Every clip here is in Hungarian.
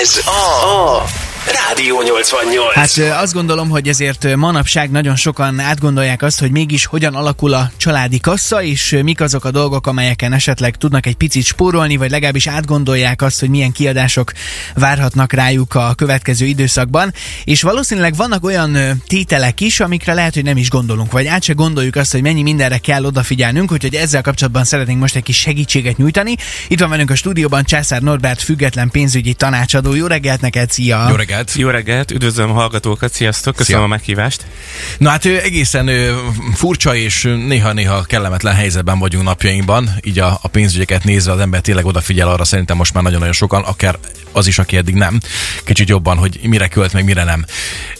Ez a Rádió 88. Hát azt gondolom, hogy ezért manapság nagyon sokan átgondolják azt, hogy mégis hogyan alakul a családi kassa, és mik azok a dolgok, amelyeken esetleg tudnak egy picit spórolni, vagy legalábbis átgondolják azt, hogy milyen kiadások várhatnak rájuk a következő időszakban. És valószínűleg vannak olyan tételek is, amikre lehet, hogy nem is gondolunk, vagy át se gondoljuk azt, hogy mennyi mindenre kell odafigyelnünk, úgyhogy ezzel kapcsolatban szeretnénk most egy kis segítséget nyújtani. Itt van velünk a stúdióban Császár Norbert, független pénzügyi tanácsadó. Jó reggelt neked, szia! Jó reggelt! Jó reggelt, üdvözlöm a hallgatókat, sziasztok, köszönöm Szia. a meghívást. Na hát egészen furcsa és néha-néha kellemetlen helyzetben vagyunk napjainkban, így a, a pénzügyeket nézve az ember tényleg odafigyel arra szerintem most már nagyon-nagyon sokan, akár az is, aki eddig nem, kicsit jobban, hogy mire költ, meg mire nem.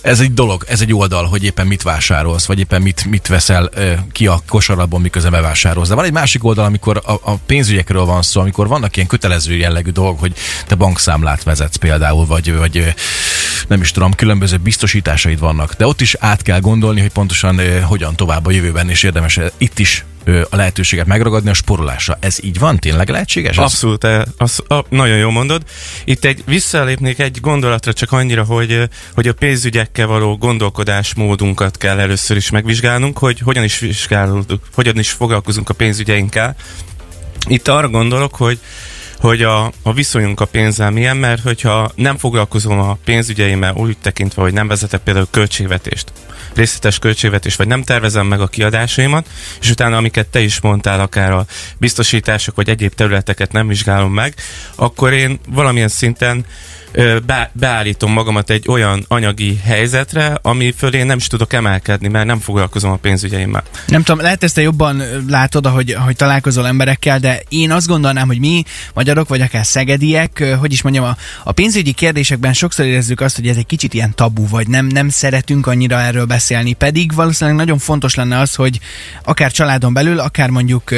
Ez egy dolog, ez egy oldal, hogy éppen mit vásárolsz, vagy éppen mit, mit veszel ki a kosaradból, miközben bevásárolsz. De van egy másik oldal, amikor a, a pénzügyekről van szó, amikor vannak ilyen kötelező jellegű dolgok, hogy te bankszámlát vezetsz például, vagy, vagy nem is tudom, különböző biztosításaid vannak. De ott is át kell gondolni, hogy pontosan ö, hogyan tovább a jövőben, és érdemes ö, itt is ö, a lehetőséget megragadni a sporolásra. Ez így van? Tényleg lehetséges? Abszolút, eh, az, a, nagyon jól mondod. Itt egy visszalépnék egy gondolatra csak annyira, hogy, eh, hogy a pénzügyekkel való gondolkodásmódunkat kell először is megvizsgálnunk, hogy hogyan is vizsgálódunk, hogyan is foglalkozunk a pénzügyeinkkel. Itt arra gondolok, hogy hogy a, a viszonyunk a pénzzel milyen, mert hogyha nem foglalkozom a pénzügyeimmel úgy tekintve, hogy nem vezetek például költségvetést, részletes költségvetést, vagy nem tervezem meg a kiadásaimat, és utána, amiket te is mondtál, akár a biztosítások, vagy egyéb területeket nem vizsgálom meg, akkor én valamilyen szinten be, beállítom magamat egy olyan anyagi helyzetre, ami fölé nem is tudok emelkedni, mert nem foglalkozom a pénzügyeimmel. Nem tudom, lehet ezt te jobban látod, ahogy, ahogy találkozol emberekkel, de én azt gondolnám, hogy mi magyarok, vagy akár szegediek, hogy is mondjam, a, a pénzügyi kérdésekben sokszor érezzük azt, hogy ez egy kicsit ilyen tabu, vagy nem, nem szeretünk annyira erről beszélni, pedig valószínűleg nagyon fontos lenne az, hogy akár családon belül, akár mondjuk,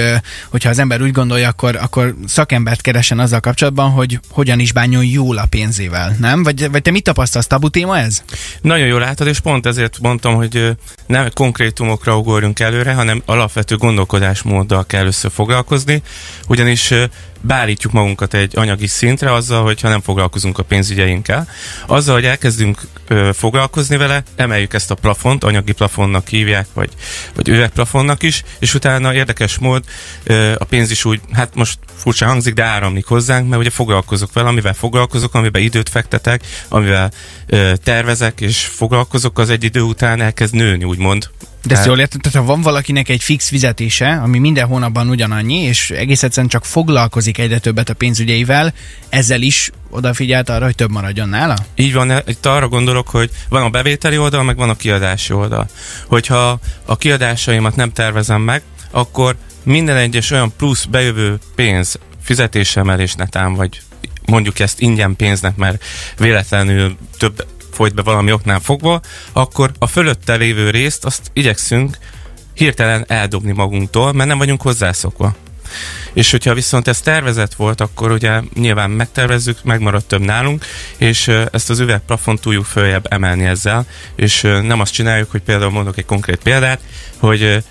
hogyha az ember úgy gondolja, akkor, akkor szakembert keresen azzal kapcsolatban, hogy hogyan is bánjon jól a pénzével, nem? Vagy, vagy te mit tapasztalsz, tabu téma ez? Nagyon jól látod, és pont ezért mondtam, hogy nem konkrétumokra ugorjunk előre, hanem alapvető gondolkodásmóddal kell először foglalkozni, ugyanis beállítjuk magunkat egy anyagi szintre azzal, hogyha nem foglalkozunk a pénzügyeinkkel. Azzal, hogy elkezdünk ö, foglalkozni vele, emeljük ezt a plafont, anyagi plafonnak hívják, vagy, vagy üvegplafonnak is, és utána érdekes mód ö, a pénz is úgy, hát most furcsa hangzik, de áramlik hozzánk, mert ugye foglalkozok vele, amivel foglalkozok, amiben időt fektetek, amivel ö, tervezek, és foglalkozok, az egy idő után elkezd nőni, úgymond. De ezt jól érted, tehát ha van valakinek egy fix fizetése, ami minden hónapban ugyanannyi, és egész egyszerűen csak foglalkozik egyre többet a pénzügyeivel, ezzel is odafigyelt arra, hogy több maradjon nála? Így van, itt arra gondolok, hogy van a bevételi oldal, meg van a kiadási oldal. Hogyha a kiadásaimat nem tervezem meg, akkor minden egyes olyan plusz bejövő pénz, fizetésemelés netán, vagy mondjuk ezt ingyen pénznek, mert véletlenül több folyt be valami oknál fogva, akkor a fölötte lévő részt azt igyekszünk hirtelen eldobni magunktól, mert nem vagyunk hozzászokva. És hogyha viszont ez tervezett volt, akkor ugye nyilván megtervezzük, megmarad több nálunk, és ezt az üvegplafont tudjuk följebb emelni ezzel, és nem azt csináljuk, hogy például mondok egy konkrét példát, hogy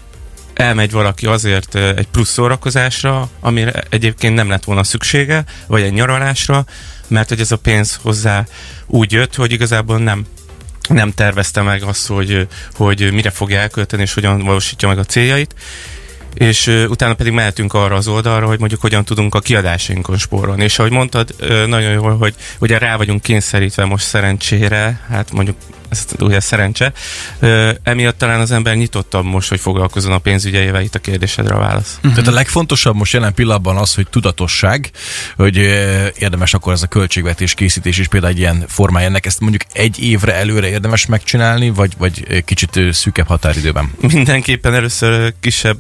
elmegy valaki azért egy plusz szórakozásra, amire egyébként nem lett volna szüksége, vagy egy nyaralásra, mert hogy ez a pénz hozzá úgy jött, hogy igazából nem nem tervezte meg azt, hogy, hogy mire fogja elkölteni, és hogyan valósítja meg a céljait és utána pedig mehetünk arra az oldalra, hogy mondjuk hogyan tudunk a kiadásainkon spórolni. És ahogy mondtad, nagyon jól, hogy ugye rá vagyunk kényszerítve most szerencsére, hát mondjuk ez ugye szerencse, ö, emiatt talán az ember nyitottabb most, hogy foglalkozzon a pénzügyeivel, itt a kérdésedre a válasz. Uh-huh. Tehát a legfontosabb most jelen pillanatban az, hogy tudatosság, hogy érdemes akkor ez a költségvetés készítés is például egy ilyen formája ennek, ezt mondjuk egy évre előre érdemes megcsinálni, vagy, vagy kicsit szűkebb határidőben. Mindenképpen először kisebb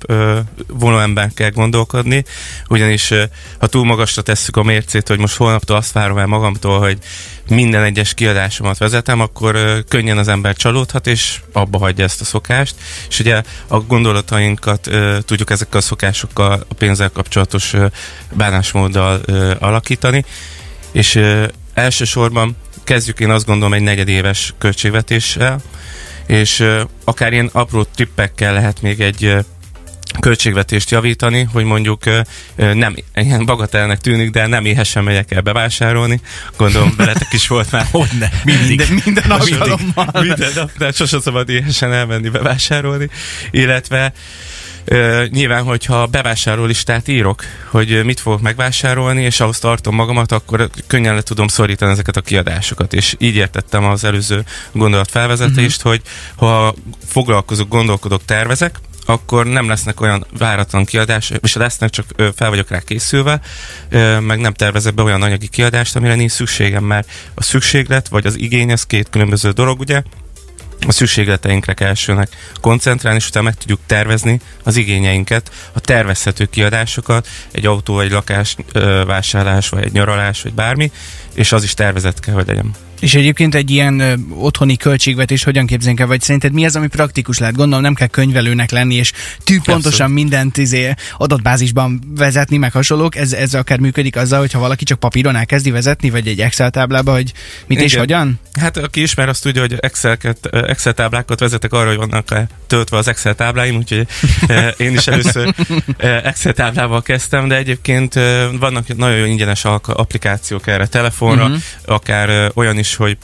vonóemben kell gondolkodni, ugyanis ha túl magasra tesszük a mércét, hogy most holnaptól azt várom el magamtól, hogy minden egyes kiadásomat vezetem, akkor könnyen az ember csalódhat, és abba hagyja ezt a szokást. És ugye a gondolatainkat ö, tudjuk ezekkel a szokásokkal, a pénzzel kapcsolatos ö, bánásmóddal ö, alakítani, és ö, elsősorban kezdjük én azt gondolom egy negyedéves költségvetéssel, és ö, akár ilyen apró trippekkel lehet még egy költségvetést javítani, hogy mondjuk nem ilyen bagatelnek tűnik, de nem éhesen megyek el bevásárolni. Gondolom, veletek is volt már. Hogyne, mindig. Minden, minden alkalommal. Minden nap, de sosem szabad éhesen elmenni bevásárolni. Illetve nyilván, hogyha bevásárlólistát írok, hogy mit fogok megvásárolni, és ahhoz tartom magamat, akkor könnyen le tudom szorítani ezeket a kiadásokat. És így értettem az előző gondolat felvezetést, uh-huh. hogy ha foglalkozok, gondolkodok, tervezek, akkor nem lesznek olyan váratlan kiadás, és lesznek, csak fel vagyok rá készülve, meg nem tervezek be olyan anyagi kiadást, amire nincs szükségem, mert a szükséglet vagy az igény, az két különböző dolog, ugye? a szükségleteinkre kell elsőnek koncentrálni, és utána meg tudjuk tervezni az igényeinket, a tervezhető kiadásokat, egy autó, egy lakás vásárlás, vagy egy nyaralás, vagy bármi, és az is tervezett kell, hogy legyen. És egyébként egy ilyen ö, otthoni költségvetés hogyan képzeljünk el, vagy szerinted mi az, ami praktikus lehet? Gondolom nem kell könyvelőnek lenni, és tűpontosan mindent izé, adatbázisban vezetni, meg hasonlók. Ez, ez akár működik azzal, hogyha valaki csak papíron elkezdi vezetni, vagy egy Excel táblába, hogy mit és Igen. hogyan? Hát aki ismer, azt tudja, hogy Excel-ket, ö, Excel táblákat vezetek arra, hogy vannak eh, töltve az Excel tábláim, úgyhogy eh, én is először eh, Excel táblával kezdtem, de egyébként vannak nagyon jó ingyenes applikációk erre telefonra, uh-huh. akár olyan is, hogy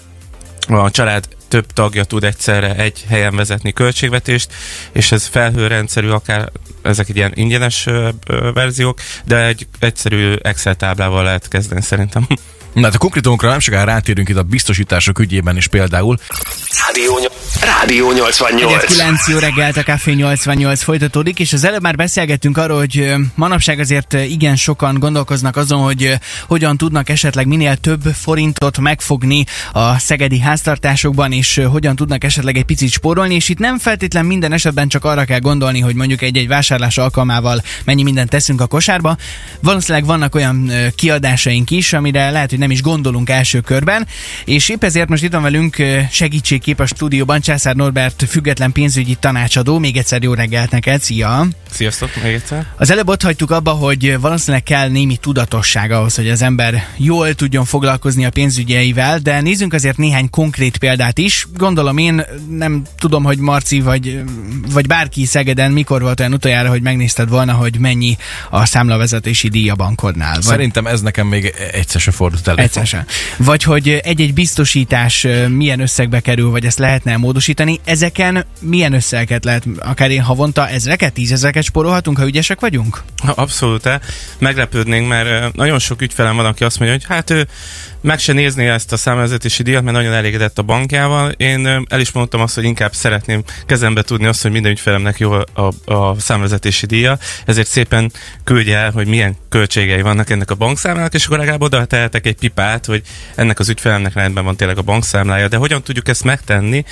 a család több tagja tud egyszerre egy helyen vezetni költségvetést, és ez felhőrendszerű, akár ezek ilyen ingyenes verziók, de egy egyszerű Excel táblával lehet kezdeni szerintem. Na hát a konkrétumokra nem sokára rátérünk itt a biztosítások ügyében is például. Rádió, Rádió 88. 9 jó reggelt, a Café 88 folytatódik, és az előbb már beszélgettünk arról, hogy manapság azért igen sokan gondolkoznak azon, hogy hogyan tudnak esetleg minél több forintot megfogni a szegedi háztartásokban, és hogyan tudnak esetleg egy picit spórolni, és itt nem feltétlen minden esetben csak arra kell gondolni, hogy mondjuk egy-egy vásárlás alkalmával mennyi mindent teszünk a kosárba. Valószínűleg vannak olyan kiadásaink is, amire lehet, hogy nem is gondolunk első körben, és épp ezért most itt van velünk segítségkép a stúdióban Császár Norbert független pénzügyi tanácsadó. Még egyszer jó reggelt neked, szia! Sziasztok még egyszer! Az előbb ott hagytuk abba, hogy valószínűleg kell némi tudatosság ahhoz, hogy az ember jól tudjon foglalkozni a pénzügyeivel, de nézzünk azért néhány konkrét példát is. Gondolom én nem tudom, hogy Marci vagy, vagy bárki Szegeden mikor volt olyan utoljára, hogy megnézted volna, hogy mennyi a számlavezetési díj a bankodnál. Vagy Szerintem ez nekem még egyszer se fordult elő. egyszer sem. Vagy hogy egy-egy biztosítás milyen összegbe kerül, vagy ezt lehetne módosítani. Ezeken milyen összegeket lehet, akár én havonta ezreket, tízezreket spórolhatunk, ha ügyesek vagyunk? Abszolút, eh. meglepődnénk, mert nagyon sok ügyfelem van, aki azt mondja, hogy hát ő meg se nézné ezt a számvezetési díjat, mert nagyon elégedett a bankjával. Én el is mondtam azt, hogy inkább szeretném kezembe tudni azt, hogy minden ügyfelemnek jó a, a, a számvezetési díja, ezért szépen küldje el, hogy milyen költségei vannak ennek a bankszámlának, és akkor legalább oda tehetek egy pipát, hogy ennek az ügyfelemnek rendben van tényleg a bankszámlája. De hogyan tudjuk ezt megtenni?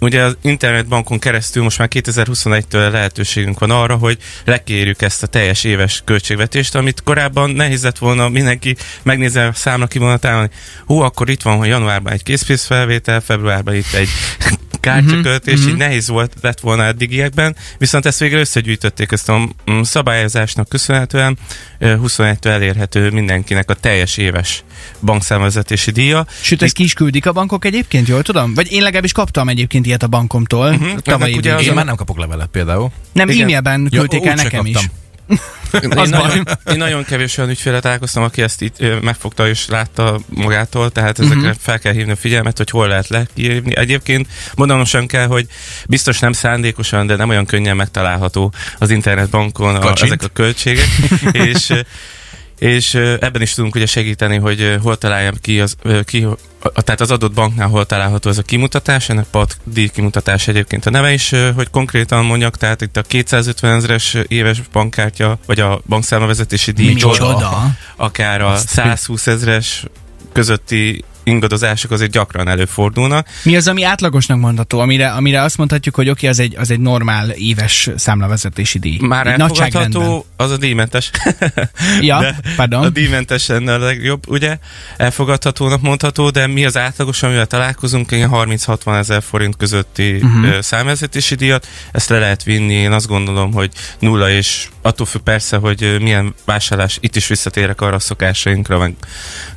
Ugye az internetbankon keresztül most már 2021-től lehetőségünk van arra, hogy lekérjük ezt a teljes éves költségvetést, amit korábban nehéz lett volna mindenki megnézni a számla kivonatában, hú, akkor itt van, hogy januárban egy készpénzfelvétel, februárban itt egy kártyaköltés, Mhm, így nehéz volt, lett volna eddigiekben, viszont ezt végre összegyűjtötték ezt a mm, szabályozásnak köszönhetően, ö, 21-től elérhető mindenkinek a teljes éves bankszámvezetési díja. Sőt, ezt ki is küldik a bankok egyébként, jól tudom? Vagy én legalábbis kaptam egyébként ilyet a bankomtól. Uh-huh. Ennek Tavalyi ugye ugye Én már nem kapok levelet például. Nem, Igen. e-mailben küldték Ja, el nekem is. Én, Az nagyon, én nagyon kevés olyan ügyféle találkoztam, aki ezt itt megfogta és látta magától, tehát ezekre uh-huh. fel kell hívni a figyelmet, hogy hol lehet lekírni. Egyébként mondanom sem kell, hogy biztos nem szándékosan, de nem olyan könnyen megtalálható az internetbankon a, Kacsint. ezek a költségek, és és ebben is tudunk ugye segíteni, hogy hol találjam ki, az, ki tehát az adott banknál hol található ez a kimutatás, ennek PAT díj kimutatás egyébként a neve is, hogy konkrétan mondjak, tehát itt a 250 ezeres éves bankkártya, vagy a bankszámlavezetési díj, Micsoda? akár a Azt 120 ezeres közötti ingadozások azért gyakran előfordulnak. Mi az, ami átlagosnak mondható, amire, amire azt mondhatjuk, hogy oké, az egy, az egy normál éves számlavezetési díj? Már elfogadható, az a díjmentes. Ja, de pardon. A díjmentes lenne a legjobb, ugye? Elfogadhatónak mondható, de mi az átlagos, amivel találkozunk, ilyen 30-60 ezer forint közötti uh-huh. számvezetési díjat, ezt le lehet vinni, én azt gondolom, hogy nulla, és attól függ persze, hogy milyen vásárlás, itt is visszatérek arra a szokásainkra, meg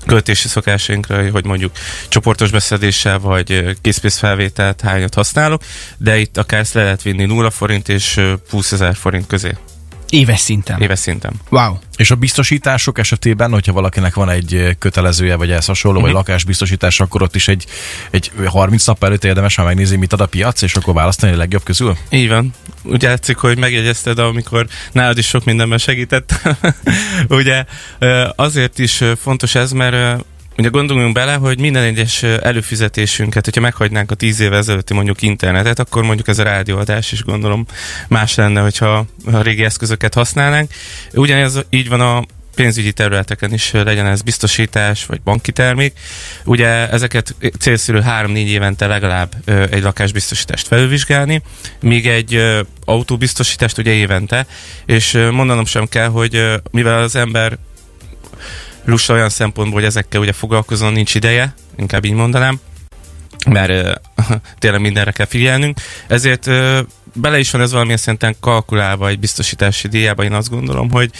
költési szokásainkra, hogy mondjuk csoportos beszedéssel vagy készpénzfelvételt hányat használok, de itt akár ezt le lehet vinni 0 forint és ö, 20 ezer forint közé Éves szinten. éves szinten. Wow. És a biztosítások esetében, hogyha valakinek van egy kötelezője, vagy ehhez hasonló, uh-huh. vagy lakásbiztosítás, akkor ott is egy, egy 30 nap előtt érdemes, ha megnézni, mit ad a piac, és akkor választani a legjobb közül? Így van. Úgy látszik, hogy megjegyezted, amikor nálad is sok mindenben segített. Ugye azért is fontos ez, mert Ugye gondoljunk bele, hogy minden egyes előfizetésünket, hogyha meghagynánk a tíz éve ezelőtti mondjuk internetet, akkor mondjuk ez a rádióadás is gondolom más lenne, hogyha a régi eszközöket használnánk. Ugyanez így van a pénzügyi területeken is legyen ez biztosítás vagy banki termék. Ugye ezeket célszerű 3-4 évente legalább egy lakásbiztosítást felülvizsgálni, míg egy autóbiztosítást ugye évente, és mondanom sem kell, hogy mivel az ember lusta olyan szempontból, hogy ezekkel ugye foglalkozon, nincs ideje, inkább így mondanám, mert ö, tényleg mindenre kell figyelnünk, ezért ö, bele is van ez valamilyen szinten kalkulálva egy biztosítási díjába, én azt gondolom, hogy,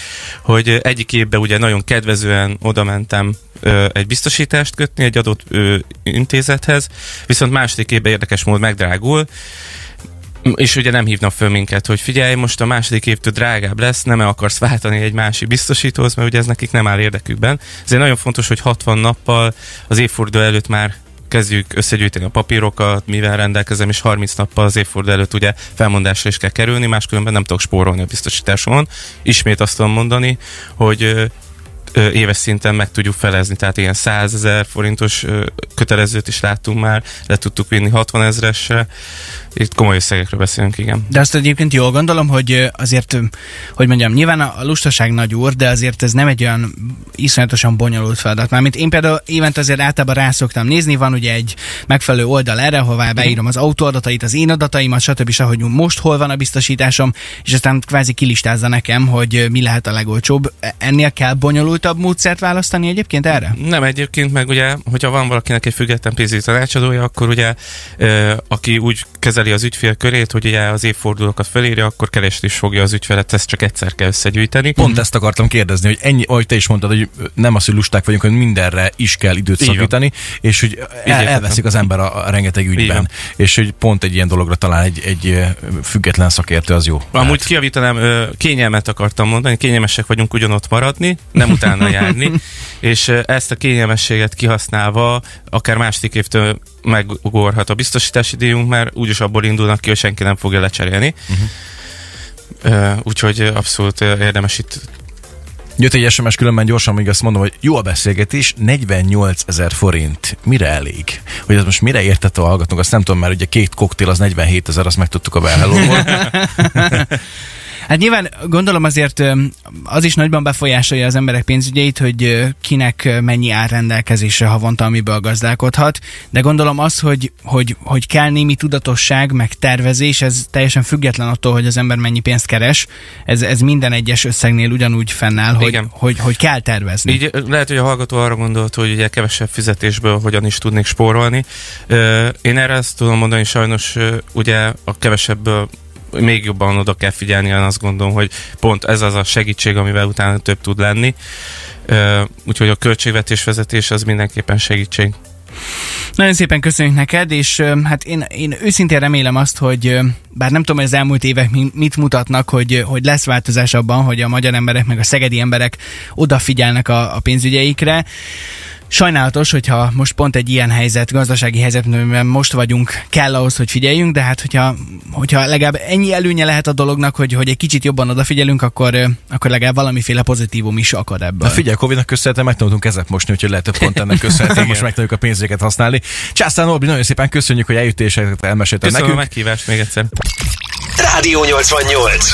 hogy egyik évben ugye nagyon kedvezően oda mentem ö, egy biztosítást kötni egy adott ö, intézethez, viszont második évben érdekes módon megdrágul, és ugye nem hívnak föl minket, hogy figyelj, most a második évtől drágább lesz, nem -e akarsz váltani egy másik biztosítóhoz, mert ugye ez nekik nem áll érdekükben. Ezért nagyon fontos, hogy 60 nappal az évforduló előtt már kezdjük összegyűjteni a papírokat, mivel rendelkezem, és 30 nappal az évforduló előtt ugye felmondásra is kell kerülni, máskülönben nem tudok spórolni a biztosításomon. Ismét azt tudom mondani, hogy éves szinten meg tudjuk felezni, tehát ilyen 100 ezer forintos kötelezőt is láttunk már, le tudtuk vinni 60 ezresre, itt komoly összegekről beszélünk, igen. De azt egyébként jól gondolom, hogy azért, hogy mondjam, nyilván a lustaság nagy úr, de azért ez nem egy olyan iszonyatosan bonyolult feladat. Mármint én például évente azért általában rá szoktam nézni, van ugye egy megfelelő oldal erre, hová beírom az autóadatait, az én adataimat, stb. és ahogy most hol van a biztosításom, és aztán kvázi kilistázza nekem, hogy mi lehet a legolcsóbb. E- Ennél kell bonyolultabb módszert választani egyébként erre? Nem egyébként, meg ugye, hogyha van valakinek egy független pénzügyi tanácsadója, akkor ugye, aki úgy kezeli az ügyfél körét, hogy ugye az évfordulókat felírja, akkor keresni is fogja az ügyfelet, ezt csak egyszer kell összegyűjteni. Pont ezt akartam kérdezni, hogy ennyi, ahogy te is mondtad, hogy nem az, hogy lusták vagyunk, hogy mindenre is kell időt Így van. szakítani, és hogy el, elveszik az ember a, a rengeteg ügyben, és hogy pont egy ilyen dologra talán egy, egy független szakértő az jó. Amúgy kiavítanám, ö, kényelmet akartam mondani, kényelmesek vagyunk ugyanott maradni, nem utána járni, és ezt a kényelmességet kihasználva akár második évtől megugorhat a biztosítási díjunk, mert úgyis abból indulnak ki, hogy senki nem fogja lecserélni. Uh-huh. Úgyhogy abszolút érdemes itt Jött egy SMS különben gyorsan, még azt mondom, hogy jó a beszélgetés, 48 ezer forint. Mire elég? Hogy ez most mire értette a hallgatók, azt nem tudom, mert ugye két koktél az 47 ezer, azt megtudtuk a Belhelóból. Hát nyilván gondolom azért az is nagyban befolyásolja az emberek pénzügyeit, hogy kinek mennyi áll rendelkezésre havonta, amiből gazdálkodhat, de gondolom az, hogy, hogy, hogy kell némi tudatosság, meg tervezés, ez teljesen független attól, hogy az ember mennyi pénzt keres, ez, ez minden egyes összegnél ugyanúgy fennáll, hogy, Igen. hogy, hogy kell tervezni. Így lehet, hogy a hallgató arra gondolt, hogy ugye kevesebb fizetésből hogyan is tudnék spórolni. Én erre azt tudom mondani, sajnos ugye a kevesebből még jobban oda kell figyelni, én azt gondolom, hogy pont ez az a segítség, amivel utána több tud lenni. Úgyhogy a költségvetés vezetés az mindenképpen segítség. Nagyon szépen köszönjük neked, és hát én, én őszintén remélem azt, hogy bár nem tudom, hogy az elmúlt évek mi- mit mutatnak, hogy, hogy lesz változás abban, hogy a magyar emberek meg a szegedi emberek odafigyelnek a, a pénzügyeikre. Sajnálatos, hogyha most pont egy ilyen helyzet, gazdasági helyzet, amiben most vagyunk, kell ahhoz, hogy figyeljünk, de hát hogyha, hogyha legalább ennyi előnye lehet a dolognak, hogy, hogy egy kicsit jobban odafigyelünk, akkor, akkor legalább valamiféle pozitívum is akad ebből. Na figyelj, Covid-nak köszönhetően megtanultunk kezet mosni, úgyhogy lehet, hogy pont ennek köszönhetően most megtanuljuk a pénzügyeket használni. Császtán Norbi, nagyon szépen köszönjük, hogy eljöttél és ezeket elmesélted Köszönöm a nekünk. meghívást még egyszer. Rádió 88.